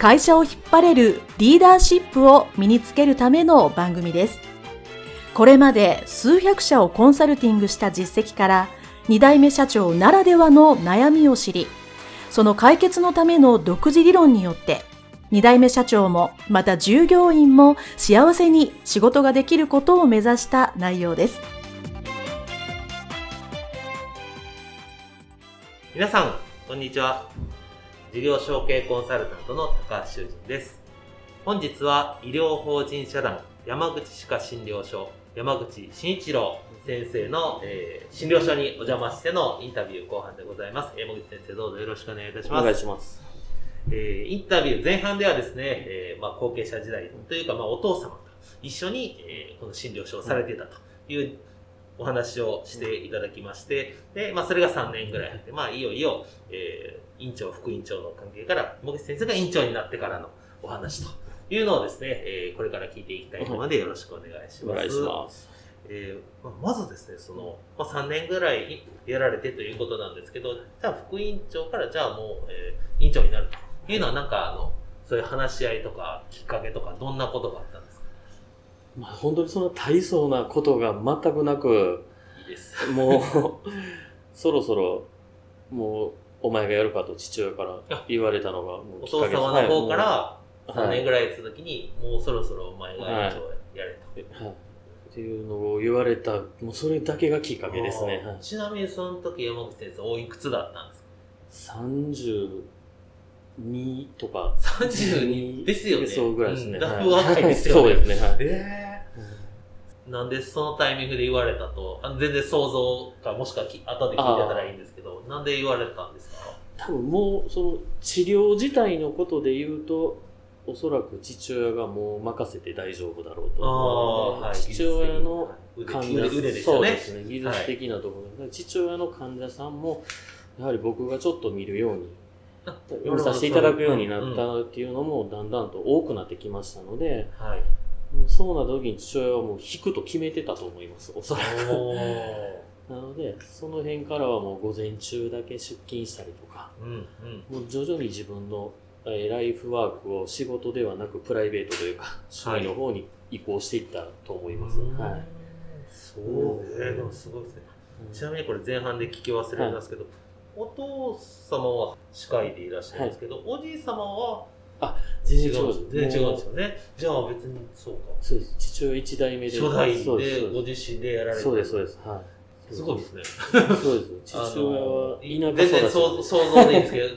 会社を引っ張れるリーダーシップを身につけるための番組です。これまで数百社をコンサルティングした実績から2代目社長ならではの悩みを知り、その解決のための独自理論によって2代目社長もまた従業員も幸せに仕事ができることを目指した内容です。皆さん、こんにちは。事業承継コンサルタントの高橋修人です。本日は医療法人社団山口歯科診療所山口慎一郎先生の、えー、診療所にお邪魔してのインタビュー後半でございます。山口先生どうぞよろしくお願いいたします。お願いします。えー、インタビュー前半ではですね、えー、まあ、後継者時代というか、まあ、お父様と一緒に、えー、この診療所をされていたというお話をしていただきまして、で、まあ、それが3年ぐらいあって、まあ、いよいよ、えー、院長、副院長の関係から、茂木先生が院長になってからのお話というのをですね、えー、これから聞いていきたいので、よろしくお願いします。お願いします。えーまあ、まずですね、その、まあ、3年ぐらいやられてということなんですけど、じゃあ副院長からじゃあもう、えー、院長になるというのはなんかあの、そういう話し合いとかきっかけとかどんなことがあったんですか？まあ、本当にその大層なことが全くなく、いいですもう、そろそろ、もう、お前がやるかと父親から言われたのが、お父様の方から、3年ぐらい続きに、もうそろそろお前がやれと。はい、っていうのを言われた、もうそれだけがきっかけですね。ちなみにその時山口先生、おいくつだったんですか ?30、2とか。32ですよね。そうぐらいですね。だいぶ若いですよね。そうですね。はい。えー、なんでそのタイミングで言われたと、あ全然想像か、もしくは後で聞いてたらいいんですけど、なんで言われたんですか？多分もう、その治療自体のことで言うと、おそらく父親がもう任せて大丈夫だろうと思うので、はい、父親の患者さん、ね、そうですね、技術的なところ、はい、父親の患者さんも、やはり僕がちょっと見るように見させていただくようになったっていうのもだんだんと多くなってきましたので、はい、そうな時に父親はもう引くと決めてたと思います、おそらく。なので、その辺からはもう午前中だけ出勤したりとか、うんうん、もう徐々に自分のライフワークを仕事ではなくプライベートというか、趣味の方に移行していったと思います。はい、そうですね、すごいですね。ちなみにこれ前半で聞き忘れますけど、はい。お父様は司会でいらっしゃるんですけど、はい、おじい様は？あ全然違う全然違うんですよ。ね。じゃあ別にそうか。そうです。父親一代目で。初代でご自身でやられてそうですそうです。はいすごいですね。そうです。父親は田舎全然想像でいいんですけど、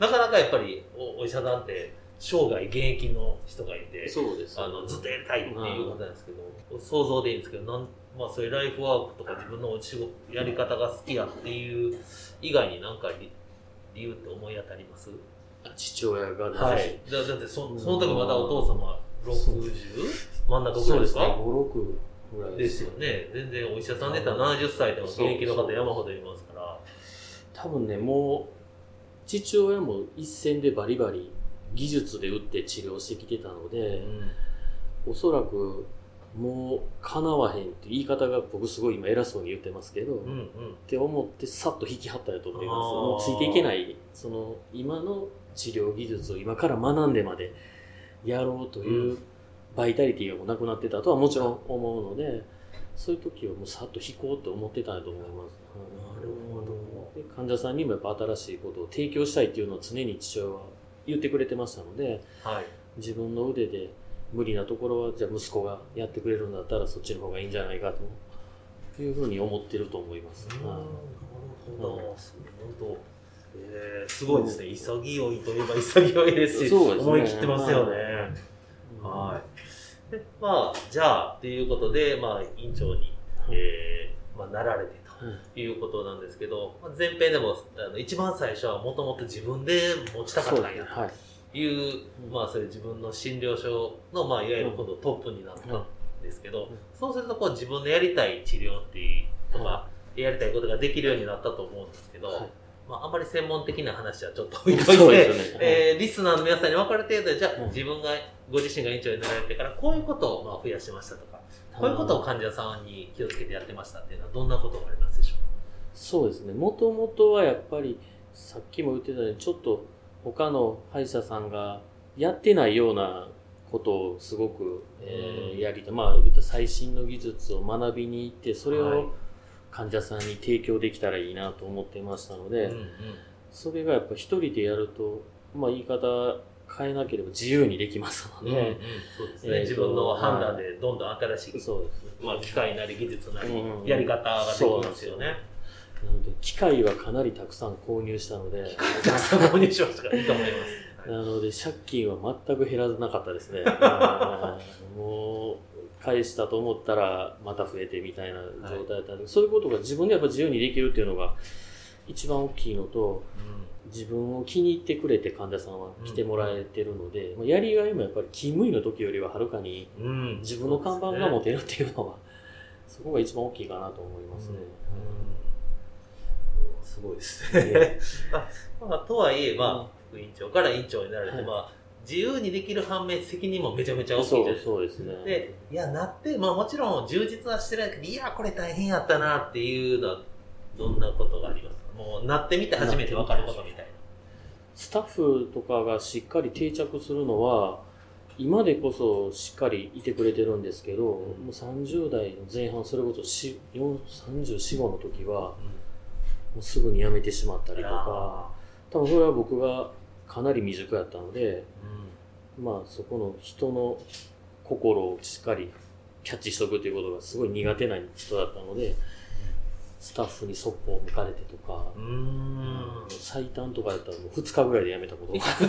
なかなかやっぱりおお医者さんって生涯現役の人がいて、そうです、あのずっとやりたいっていうことなんですけど、想像でいいんですけど、なんまあそういうライフワークとか自分の仕事やり方が好きやっていう以外に何か理由って思い当たります？父親がはい。だだってそその時まだお父様 60? 真ん中ぐらいですか？そうですね。56ぐらいですよね。全然お医者さんでたら70歳でも現役の方山ほどいますから。多分ねもう父親も一線でバリバリ技術で打って治療してきてたので、うん、おそらくもう叶わへんって言い方が僕すごい今偉そうに言ってますけど、うんうん、って思ってさっと引き張ったやと思います。もうついていけないその今の治療技術を今から学んでまでやろうというバイタリティがなくなってたとはもちろん思うのでそういう時はもうさっと引こうと思ってたんだと思います、なるほど。患者さんにもやっぱ新しいことを提供したいっていうのを常に父親は言ってくれてましたので、はい、自分の腕で無理なところはじゃあ息子がやってくれるんだったらそっちの方がいいんじゃないかと。いうふうに思ってると思います。なるほど、本当えー、すごいですね、潔いといえば潔いですし、すね、思い切ってますよね。はい。で、まあ、じゃあ、ということで、まあ、院長に、えー、まあ、なられてということなんですけど、まあ、前編でも、あの一番最初はもともと自分で持ちたかったんやと。い。う、まあ、それ自分の診療所の、まあ、いわゆる今度トップになったんですけど、そうするとこう自分でやりたい治療っていうとか、やりたいことができるようになったと思うんですけど、まあ、あまり専門的な話はちょっと置いといて、ね。えー、リスナーの皆さんに分かる程度で、じゃあ、自分が、ご自身が院長になられてから、こういうことをまあ増やしましたとか、こういうことを患者さんに気をつけてやってましたっていうのは、どんなことがありますでしょう？かそうですね。もともとはやっぱり、さっきも言ってたように、ちょっと他の歯医者さんがやってないようなことをすごく、えー、やりたい。まあ、最新の技術を学びに行って、それを患者さんに提供できたらいいなと思ってましたので、うんうん、それがやっぱ一人でやると、まあ言い方変えなければ自由にできますので、うんうん、そうですね、自分の判断でどんどん新しい、そうですね、まあ機械なり技術なり、やり方ができますよね。なので、機械はかなりたくさん購入したので、たくさん購入しましたから、いいと思います。なので、借金は全く減らなかったですね。もう、返したと思ったら、また増えてみたいな状態だったんで、はい、そういうことが自分でやっぱ自由にできるっていうのが、一番大きいのと、うん、自分を気に入ってくれて患者さんは来てもらえてるので、うん、やりがいもやっぱり勤務医の時よりははるかに、自分の看板が持てるっていうのは、そこが一番大きいかなと思いますね。うん。すごいですね。まあ、とはいえ、まあ、副院長から院長になられて、はい、まあ、自由にできる反面責任もめちゃめちゃ大きいですそうですね。で、いや、なって、まあもちろん充実はしてないけど、いや、これ大変やったなっていうのは、どんなことがありますか？もう、なってみて初めて分かることみたいな。スタッフとかがしっかり定着するのは、今でこそしっかりいてくれてるんですけど、うん、もう30代の前半、それこそ34、5の時は、うんもうすぐに辞めてしまったりとか多分それは僕がかなり未熟やったので、うん、まあそこの人の心をしっかりキャッチしとくということがすごい苦手な人だったので、スタッフにそっぽを向かれてとか、最短とかやったらもう2日ぐらいで辞めたことが。2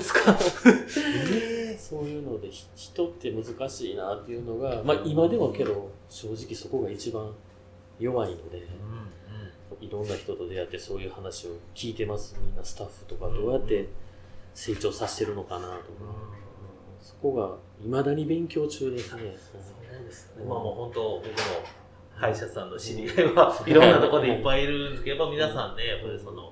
日。そういうので人って難しいなっていうのが、まあ今でもけど正直そこが一番弱いので、いろんな人と出会ってそういう話を聞いてます。みんなスタッフとかどうやって成長させてるのかなとか、そこがいまだに勉強中ですね。そうですね。まあもう本当僕も歯医者さんの知り合いはいろんなところでいっぱいいるんですけど、皆さんね、やっぱりその、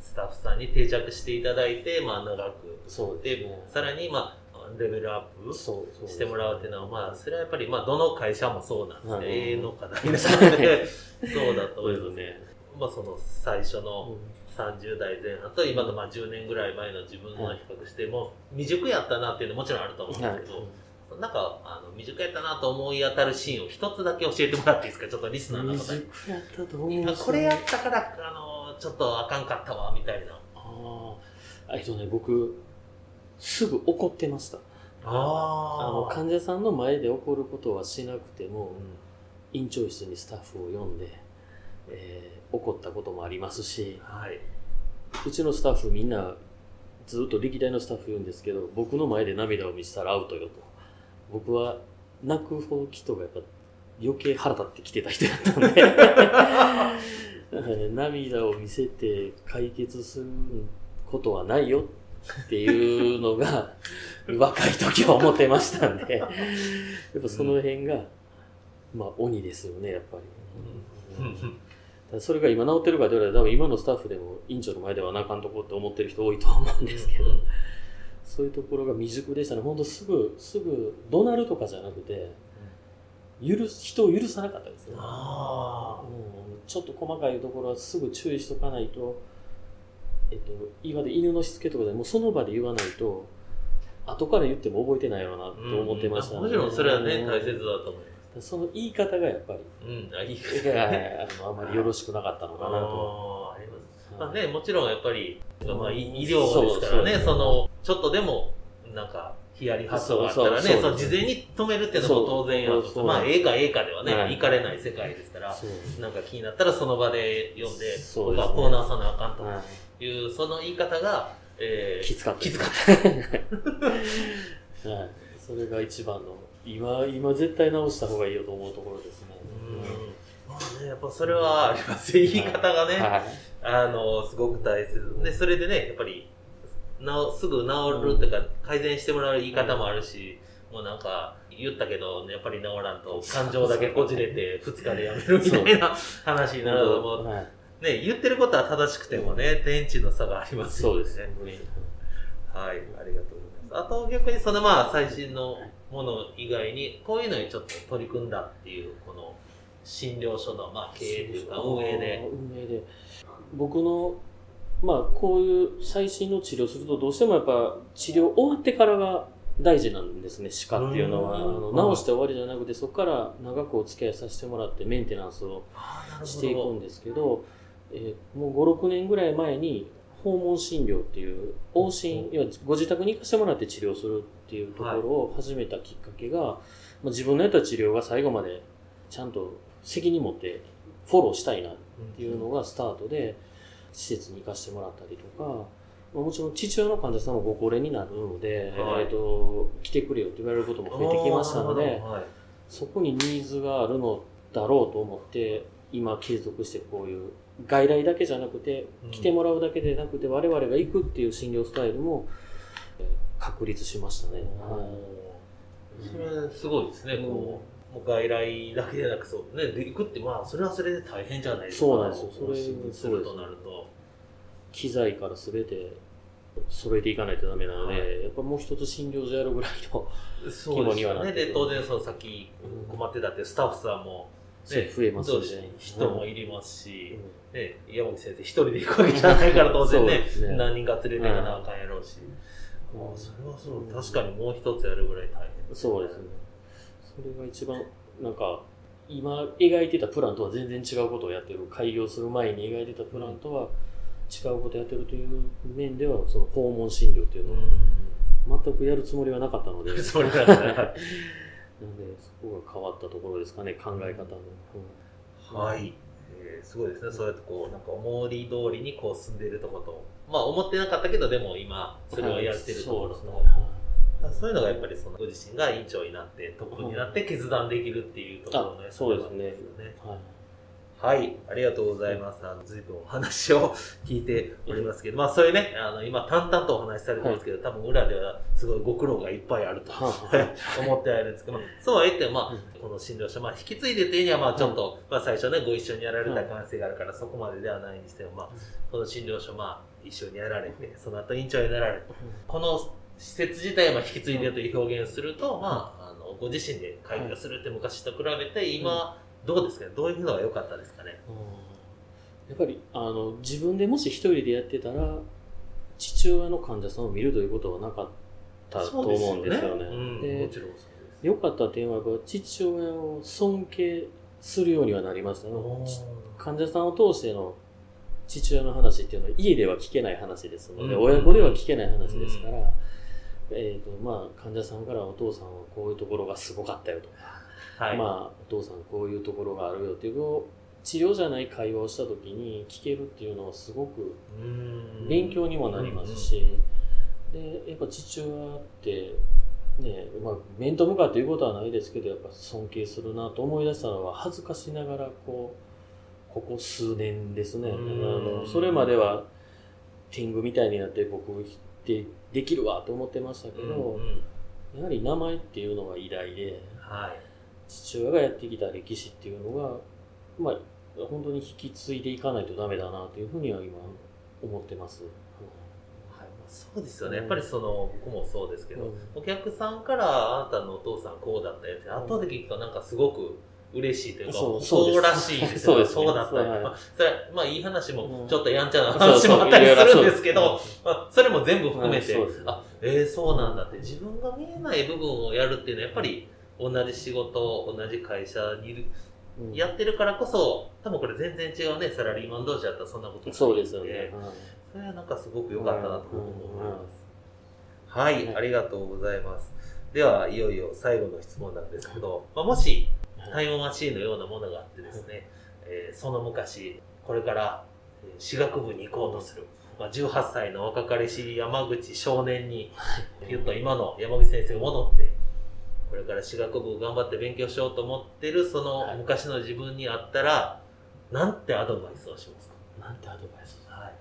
スタッフさんに定着していただいて、まあ長く。そうで、ね、さらにまあ、レベルアップしてもらうっていうのは、まあ、それはやっぱり、まあ、どの会社もそうなんですね。永遠の課題なので、そうだと思いますね。まあ、その最初の30代前半と今のまあ10年ぐらい前の自分の比較しても、未熟やったなっていうのももちろんあると思うんですけど、なんか、あの、未熟やったなと思い当たるシーンを一つだけ教えてもらっていいですか？ちょっとリスナーの方に。これやったから、あの、ちょっとあかんかったわ、みたいな。ああ。えっとね、僕、すぐ怒ってました。ああの患者さんの前で怒ることはしなくても、うん、院長室にスタッフを呼んで、えー、怒ったこともありますし、はい、うちのスタッフみんなずっと歴代のスタッフ言うんですけど僕の前で涙を見せたらアウトよと。僕は泣くほど人がやっぱ余計腹立ってきてた人やったんで。涙を見せて解決することはないよっていうのが若い時は思ってましたんで。やっぱその辺が、まあ鬼ですよねやっぱり。うんそれが今治ってるかどうか多分今のスタッフでも院長の前では泣かんとこって思ってる人多いと思うんですけど、うん、そういうところが未熟でしたね。本当すぐすぐ怒鳴るとかじゃなくて、許す人を許さなかったですね、うん、ちょっと細かいところはすぐ注意しとかないと、えっと、今で犬のしつけとかでもその場で言わないと後から言っても覚えてないよなと思ってました、ね。うん、もちろんそれはね大切だと思いますその言い方がやっぱり、うん、あ言い方があのあまりよろしくなかったのかなと。まあね、もちろんやっぱり、まあ、医療ですからね、その、ちょっとでも、なんか、ヒヤリハットがあったらね、その事前に止めるっていうのも当然やと。まあ、ええかええかではね、行かれない世界ですから、なんか気になったらその場で読んで、僕はコーナーさなあかんという、その言い方が、えー、きつかった。きつかった。はい。それが一番の今、今絶対直した方がいいよと思うところですね。うん。まあね、やっぱそれはあります言い方がね、はい、あの、すごく大切。で、それでね、やっぱり、なすぐ治るっていうか、改善してもらう言い方もあるし、もうなんか、言ったけど、やっぱり治らんと、感情だけこじれて、2日でやめるみたいな話になると思う。ね、言ってることは正しくてもね、電池の差がありますよね。そうですね。はい、ありがとうございます。あと逆にそのまあ最新のもの以外に、こういうのにちょっと取り組んだっていう、この診療所のまあ経営というか運営で。運営で。僕のまあ、こういう最新の治療するとどうしてもやっぱ治療終わってからが大事なんですね、歯科っていうのは。あの治して終わりじゃなくて、そこから長くお付き合いさせてもらってメンテナンスをしていくんですけど、えー、もう5、6年ぐらい前に訪問診療っていう、往診、要はご自宅に行かせてもらって治療するっていうところを始めたきっかけが、まあ、自分のやった治療が最後までちゃんと責任持ってフォローしたいなっていうのがスタートで、施設に行かせてもらったりとか、もちろん父親の患者さんもご高齢になるので、はい、えっと、来てくれよって言われることも増えてきましたので、はい、そこにニーズがあるのだろうと思って、今継続してこういう外来だけじゃなくて、来てもらうだけでなくて、我々が行くっていう診療スタイルも確立しましたね。はい、それすごいですね、こう。もう外来だけでなくそうね行くってまあそれはそれで大変じゃないですか。そうなんですよ。それす。るとなると。機材から全て揃えていかないとダメなので、はい、やっぱもう一つ診療所やるぐらいの規模にはなってで、ね、当然その先困ってたってスタッフさんも、ね、増えますし、ね、人もいりますし、うん、ね、山口先生一人で行くわけじゃないから当然ねね、何人か連れていかなあかんやろうし、うん、それはそう確かにもう一つやるぐらい大変そうですね。それが一番なんか今描いてたプランとは全然違うことをやってる。開業する前に描いてたプランとは違うことをやってるという面ではその訪問診療っていうのは全くやるつもりはなかったので。それなのでそこが変わったところですかね考え方の、うん、はい、えー、すごいですね。そうやってこうなんか思い通りにこう進んでいるところと。まあ思ってなかったけどでも今それをやってるところと、はいそうい。うのがやっぱりそのご自身が院長になってトップになって決断できるっていうところのやつそうですね。はい、はい、ありがとうございます。あの、随分お話を聞いておりますけど、まあ、そういうね、あの、今、淡々とお話しされてますけど、はい、多分裏ではすごいご苦労がいっぱいあると。思ってあるんですけど、まあ、そうは言っても、まあ、この診療所、まあ、引き継いでっていうには、まあ、ちょっと、まあ、最初ね、ご一緒にやられた可能性があるから、そこまでではないにしても、まあ、この診療所、まあ、一緒にやられて、その後院長になられて、この施設自体は引き継いでという表現をすると、まあ、あのご自身で開業するって昔と比べて、今、どうですか？ねどういうのが良かったですかね、やっぱりあの自分でもし一人でやってたら父親の患者さんを見るということはなかったと思うんですよね。で良かった点は父親を尊敬するようにはなりましたね。患者さんを通しての父親の話っていうのは家では聞けない話ですので、親子では聞けない話ですから、えーとまあ、患者さんからお父さんはこういうところがすごかったよと。か、はい、まあ、お父さんこういうところがあるよっていうのを治療じゃない会話をした時に聞けるっていうのはすごく勉強にもなりますし、でやっぱ父親ってねまあ、面と向かって言うことはないですけどやっぱ尊敬するなと思い出したのは恥ずかしながらこうここ数年ですね。あのそれまでは天狗みたいになって僕ってできるわと思ってましたけど、うんうん、やはり名前っていうのが偉大で、はい、父親がやってきた歴史っていうのが、まあ、本当に引き継いでいかないとダメだなというふうには今思ってます。はい、そうですよね、やっぱりその僕もそうですけど、うん、お客さんからあなたのお父さんこうだったよって後で聞くとなんかすごく嬉しいというか、そうそうらしいですそうです、そうだったり、まあ、それまあいい話も、ちょっとやんちゃな話もあったりするんですけど、まあ、それも全部含めて、あ、えー、そうなんだって、自分が見えない部分をやるっていうのは、やっぱり同じ仕事、同じ会社にいる、やってるからこそ、多分これ全然違うね、サラリーマン同士だったらそんなことそうですよね。それはなんかすごく良かったなと思います。はい、ありがとうございます。では、いよいよ最後の質問なんですけど、まあ、もし、タイムマシーンのようなものがあってですね、えー、その昔、これから私学部に行こうとする、まあ、18歳の若かりし山口少年に、言うと今の山口先生が戻って、これから私学部頑張って勉強しようと思ってるその昔の自分にあったら、なんてアドバイスをしますか？なんてアドバイスはい。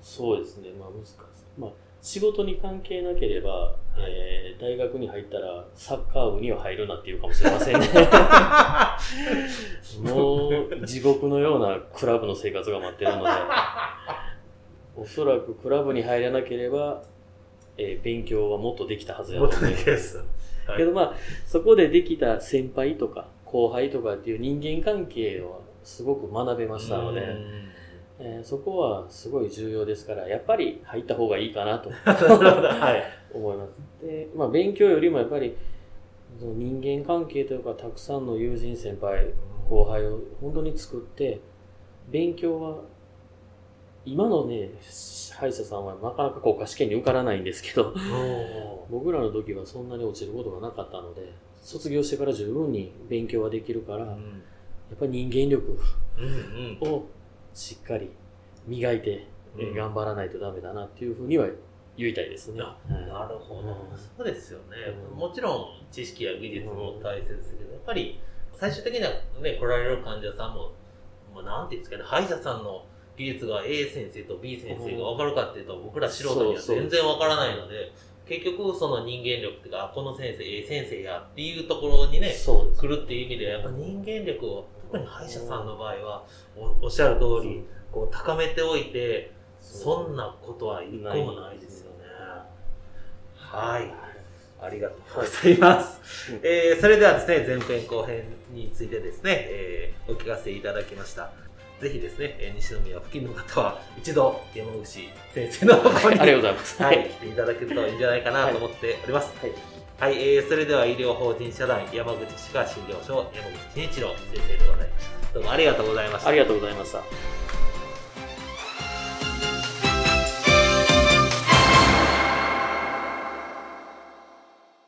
そうですね、まあ難しい。まあ、仕事に関係なければ、はい、えー、大学に入ったらサッカー部には入るなっていうかもしれませんね。もう地獄のようなクラブの生活が待ってるので、おそらくクラブに入らなければ、えー、勉強はもっとできたはずやと思います。はい、けどまあ、そこでできた先輩とか後輩とかっていう人間関係はすごく学べましたので、えー、そこはすごい重要ですから、やっぱり入った方がいいかなと。はい、思います。で、まあ勉強よりもやっぱり、人間関係というか、たくさんの友人先輩、後輩を本当に作って、勉強は、今のね、歯医者さんはなかなか国家試験に受からないんですけど、僕らの時はそんなに落ちることがなかったので、卒業してから十分に勉強はできるから、うん、やっぱり人間力をしっかり磨いて、うん、頑張らないとダメだなっていうふうには言いたいですね。なるほど、そうですよね、もちろん知識や技術も大切ですけど、やっぱり最終的にはね、来られる患者さんも、まあ、なんていうんですかね、歯医者さんの技術が A 先生と B 先生が分かるかっていうと、僕ら素人には全然分からないので、結局その人間力っていうか、この先生、A 先生やっていうところにね、来るっていう意味で、やっぱ人間力を、特に歯医者さんの場合は、おっしゃる通り、こう高めておいて、そんなことは一個もないですよね。はい。ありがとうございます。えー、それではですね、前編後編についてですね、えー、お聞かせいただきました。ぜひですね、えー、西宮付近の方は、一度山口先生のところに、ありがとうございます。はい、来ていただけるといいんじゃないかなと思っております。はい。はい、えー、それでは医療法人社団山口歯科診療所山口真一郎先生でございました。どうもありがとうございました。ありがとうございました。